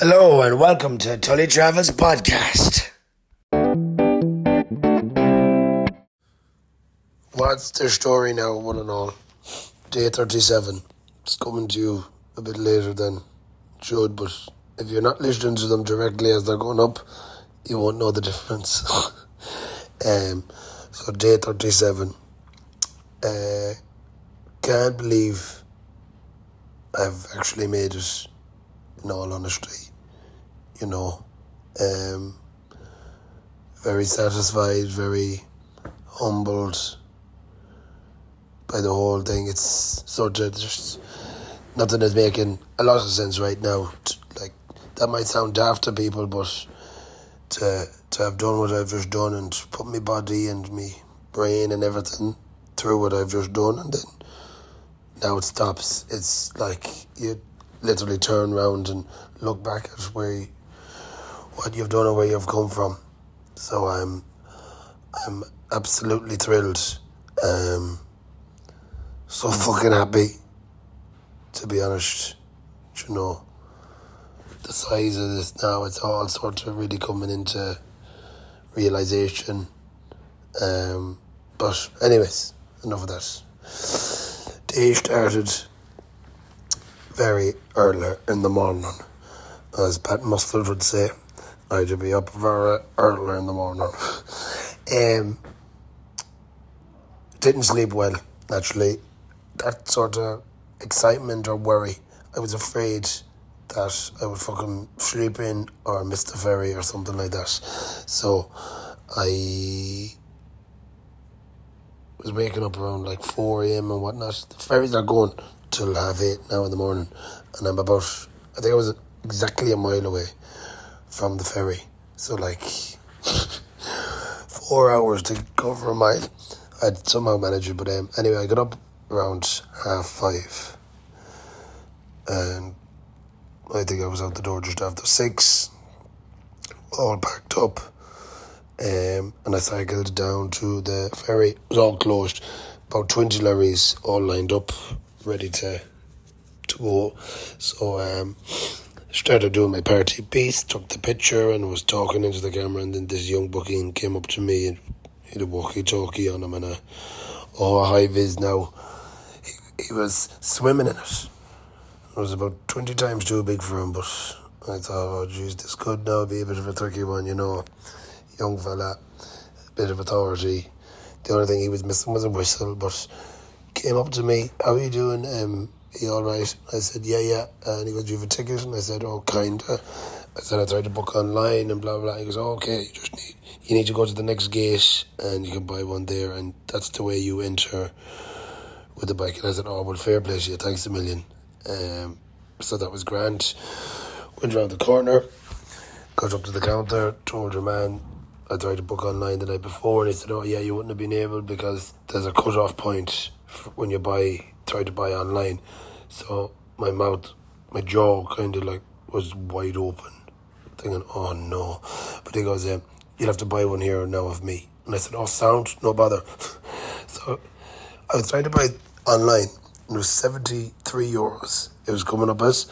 Hello and welcome to Tully Travels Podcast. What's their story now, one and all? Day 37. It's coming to you a bit later than should, but if you're not listening to them directly as they're going up, you won't know the difference. um, so, day 37. Uh, can't believe I've actually made it all honesty. You know, um, very satisfied, very humbled by the whole thing. It's sort of just nothing is making a lot of sense right now. Like that might sound daft to people, but to to have done what I've just done and put my body and me brain and everything through what I've just done, and then now it stops. It's like you literally turn around and look back at where you, what you've done or where you've come from. So I'm I'm absolutely thrilled. Um, so fucking happy. To be honest, you know, the size of this now, it's all sort of really coming into realization. Um, but anyways, enough of that. Day started very early in the morning, as Pat Mustard would say. I would be up very early in the morning. um, didn't sleep well, naturally. That sort of excitement or worry, I was afraid that I would fucking sleep in or miss the ferry or something like that. So I was waking up around like 4 a.m. and whatnot. The ferries are going till half eight now in the morning, and I'm about, I think I was exactly a mile away from the ferry. So, like, four hours to cover a mile. I'd somehow manage it, but um, anyway, I got up around half five, and I think I was out the door just after six, all packed up. Um, and I cycled down to the ferry. It was all closed. About 20 lorries all lined up, ready to to go. So um, started doing my party piece, took the picture and was talking into the camera. And then this young booking came up to me and he had a walkie-talkie on him and a, oh, a high vis now. He, he was swimming in it. It was about 20 times too big for him, but I thought, oh, geez, this could now be a bit of a tricky one, you know young fella, bit of authority. The only thing he was missing was a whistle, but came up to me, how are you doing? Um, are you all right? I said, yeah, yeah. And he goes, do you have a ticket? And I said, oh, kinda. I said, I tried to book online and blah, blah. He goes, oh, okay, you just need, you need to go to the next gate and you can buy one there. And that's the way you enter with the bike. And I said, oh, well, fair play to you. Thanks a million. Um, so that was grand. Went around the corner, got up to the counter, told your man, I tried to book online the night before, and he said, "Oh yeah, you wouldn't have been able because there's a cut off point when you buy try to buy online." So my mouth, my jaw, kind of like was wide open, thinking, "Oh no!" But he goes, um, "You'll have to buy one here now of me." And I said, "Oh, sound, no bother." so I was trying to buy online, and it was seventy three euros. It was coming up as,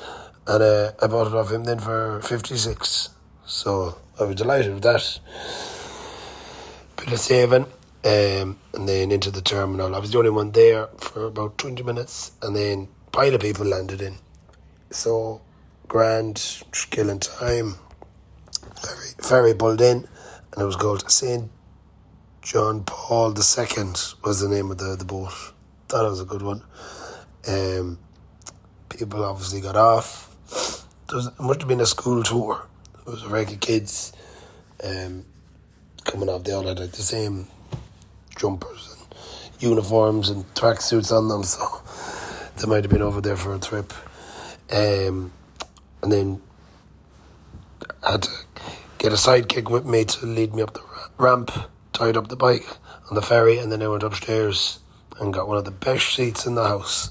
and uh, I bought it off him then for fifty six. So I was delighted with that. Bit of saving. Um, and then into the terminal. I was the only one there for about 20 minutes, and then pile of people landed in. So, grand, killing time. Ferry, ferry pulled in, and it was called St. John Paul II was the name of the, the boat. Thought it was a good one. Um, people obviously got off. There was, must have been a school tour. There was a rank of kids um, coming off. They all had like the same jumpers and uniforms and tracksuits on them, so they might have been over there for a trip. Um, and then I had to get a sidekick with me to lead me up the ramp, tied up the bike on the ferry, and then I went upstairs and got one of the best seats in the house.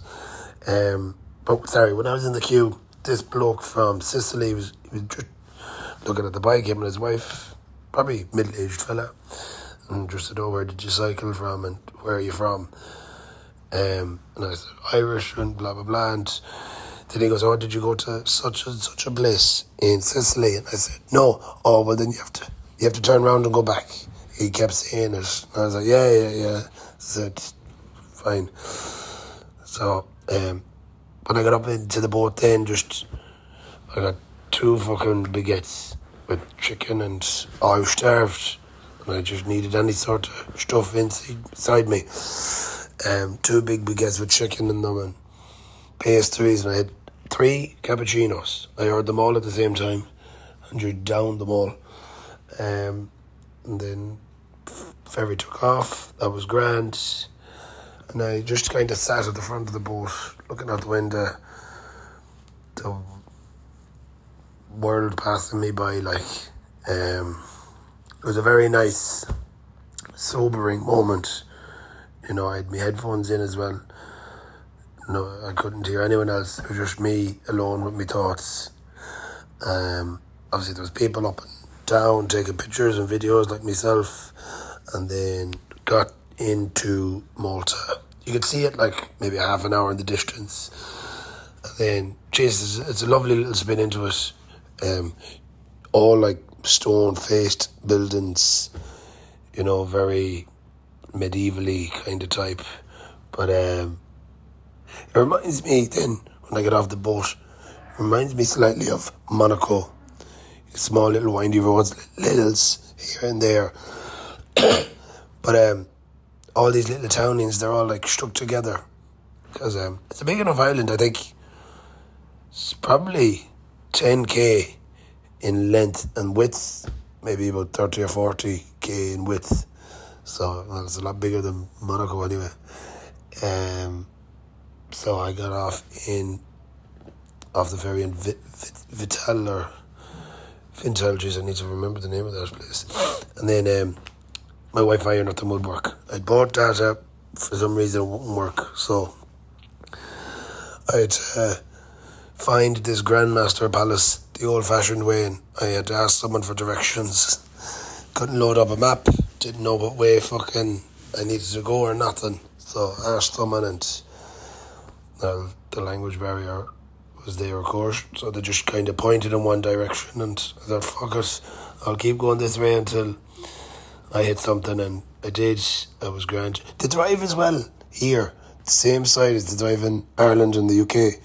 Um, but sorry, when I was in the queue, this bloke from Sicily was, was just looking at the bike, him and his wife, probably middle aged fella, and just said, Oh, where did you cycle from and where are you from? Um, and I said, Irish and blah, blah, blah. And Then he goes, oh, did you go to such and such a place in Sicily? And I said, no. Oh, well, then you have to, you have to turn around and go back. He kept saying it. And I was like, yeah, yeah, yeah. I said, fine. So, um, when I got up into the boat then, just, I got two fucking baguettes with chicken and I was starved. And I just needed any sort of stuff inside me. Um, two big baguettes with chicken in them and pastries, and I had three cappuccinos. I ordered them all at the same time, and you downed them all. Um, and then ferry took off. That was grand. And I just kind of sat at the front of the boat, looking out the window. The world passing me by, like. Um, it was a very nice, sobering moment. You know, I had my headphones in as well. No, I couldn't hear anyone else. It was just me alone with my thoughts. Um, obviously, there was people up and down taking pictures and videos like myself, and then got into Malta. You could see it like maybe a half an hour in the distance. And then, Jesus, it's a lovely little spin into it. Um, all like stone faced buildings, you know, very medievally kind of type. But um, it reminds me then, when I get off the boat, reminds me slightly of Monaco. Small little windy roads, littles here and there. but um, all these little townings, they're all like stuck together. Because um, it's a big enough island, I think. It's probably 10k in length and width, maybe about 30 or 40k in width. So well, it's a lot bigger than Monaco anyway. Um, so I got off in off the ferry in Vit, Vit, Vital or geez, I need to remember the name of that place. And then um, my wife ironed up the woodwork. I bought that for some reason it wouldn't work, so I'd uh, find this Grandmaster Palace the old fashioned way and I had to ask someone for directions. Couldn't load up a map, didn't know what way fucking I needed to go or nothing. So I asked someone and the language barrier was there, of course. So they just kind of pointed in one direction, and I thought, fuck it, I'll keep going this way until I hit something, and I did. I was grand. The drive as well here, same side as the drive in Ireland and the UK.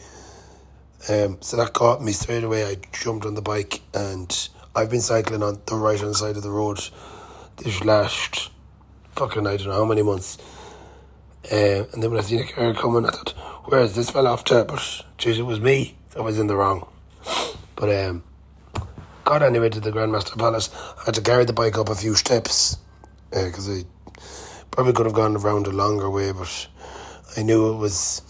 Um, so that caught me straight away. I jumped on the bike, and I've been cycling on the right hand side of the road this last fucking I don't know how many months. Um, and then when I seen a car coming, I thought, where's this fell off to? But jeez, it was me. I was in the wrong. But um, got anyway to the Grandmaster Palace. I had to carry the bike up a few steps because uh, I probably could have gone around a longer way, but I knew it was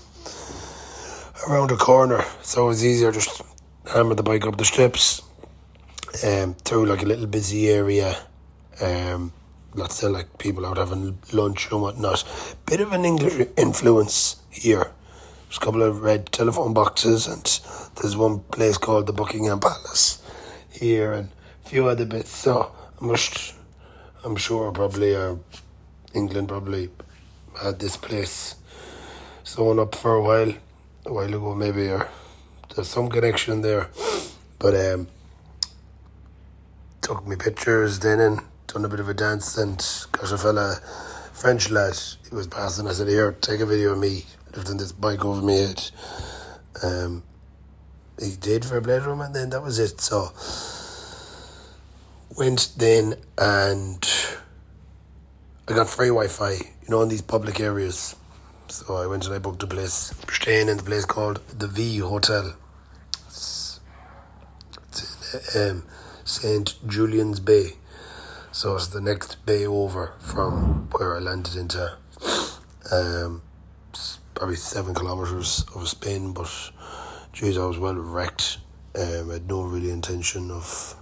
around the corner, so it was easier just hammer the bike up the steps um, through like a little busy area. Um, lots of like people out having lunch and whatnot. Bit of an English influence here. There's a couple of red telephone boxes, and there's one place called the Buckingham Palace here, and a few other bits. So I must, I'm sure, probably uh, England probably had this place sewn up for a while, a while ago maybe, or there's some connection there. But um, took me pictures then and done a bit of a dance and got a fella, French lad, he was passing. I said, Here, take a video of me lifting this bike over my head. Um, he did for a blade room and then that was it. So, went then and I got free Wi Fi, you know, in these public areas. So I went and I booked a place, staying in the place called the V Hotel. It's, it's in um, St. Julian's Bay. So it's the next bay over from where I landed into. Um, probably seven kilometers of a spin, but geez, I was well wrecked. Um, I had no really intention of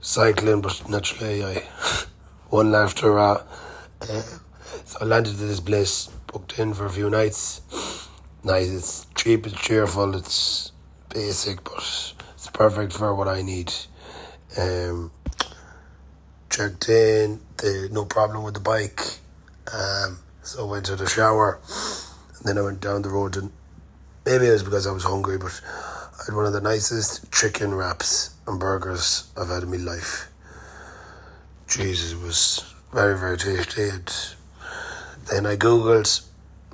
cycling, but naturally, I one laughter. Uh, uh, so I landed at this place, booked in for a few nights. Nice, it's cheap, it's cheerful, it's basic, but it's perfect for what I need. Um, checked in, the, no problem with the bike. Um, so I went to the shower, and then I went down the road and maybe it was because I was hungry, but I had one of the nicest chicken wraps and burgers I've had in my life. Jesus, it was very, very tasty. And then I googled.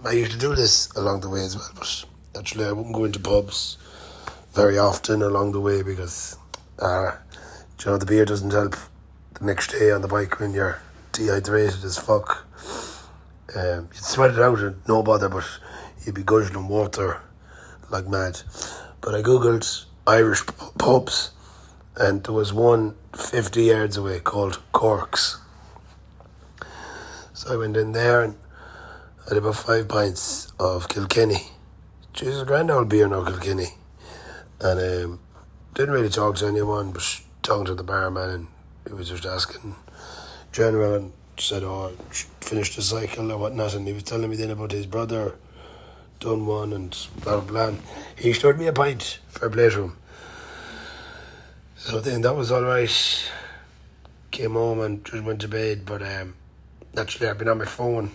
I used to do this along the way as well, but actually I wouldn't go into pubs very often along the way because, uh, you know, the beer doesn't help the next day on the bike when you're dehydrated as fuck. Um, you'd sweat it out and no bother, but you'd be guzzling water like mad. But I googled Irish pubs, and there was one 50 yards away called Corks. So I went in there and I had about five pints of Kilkenny. Jesus, grand old beer now, Kilkenny. And um, didn't really talk to anyone, but talking to the barman, and he was just asking general and said, oh, finished the cycle or whatnot, and he was telling me then about his brother done one and blah blah blah. He showed me a pint for a plate room. So then that was all right. Came home and just went to bed, but um, naturally I've been on my phone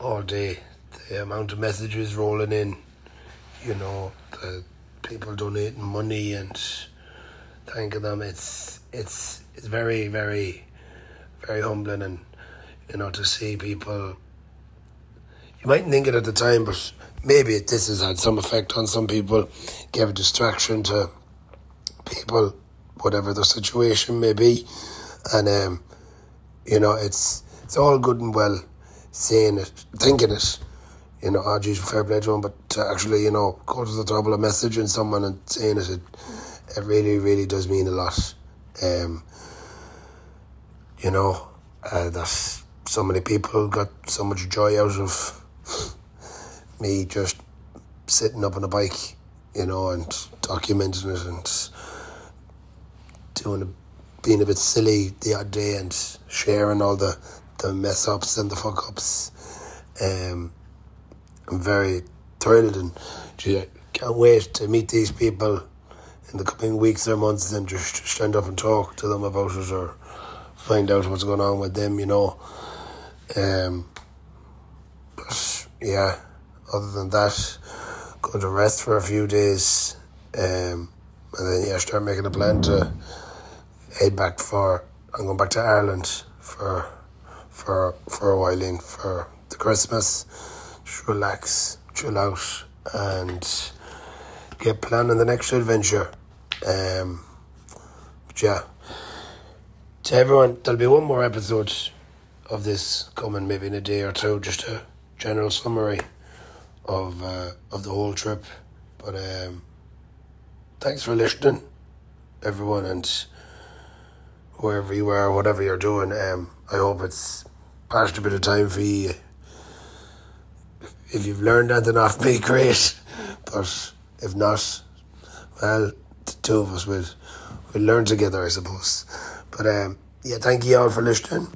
all day. The amount of messages rolling in, you know, the people donating money and thanking them. It's it's it's very very very humbling and you know to see people you mightn't think it at the time, but maybe this has had some effect on some people, gave a distraction to people, whatever the situation may be. And, um, you know, it's it's all good and well saying it, thinking it, you know, oh, geez, fair play to him, but to actually, you know, go to the trouble of messaging someone and saying it, it, it really, really does mean a lot. Um, you know, uh, that so many people got so much joy out of me just sitting up on a bike, you know, and documenting it and doing a, being a bit silly the odd day and sharing all the, the mess ups and the fuck ups. Um, I'm very thrilled and can't wait to meet these people in the coming weeks or months and just, stand up and talk to them about it or find out what's going on with them, you know. Um, but yeah, other than that, go to rest for a few days, um, and then yeah, start making a plan to head back for. I'm going back to Ireland for for for a while in for the Christmas. Just relax, chill out, and get planning the next adventure. Um, but yeah, to everyone, there'll be one more episode of this coming maybe in a day or two, just a general summary of uh, of the whole trip. But um, thanks for listening, everyone, and wherever you are, whatever you're doing. Um, I hope it's passed a bit of time for you. If you've learned anything off me, great. But if not, well, the two of us will we'll learn together, I suppose. But um, yeah, thank you all for listening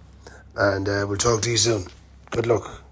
and uh, we'll talk to you soon. Good luck.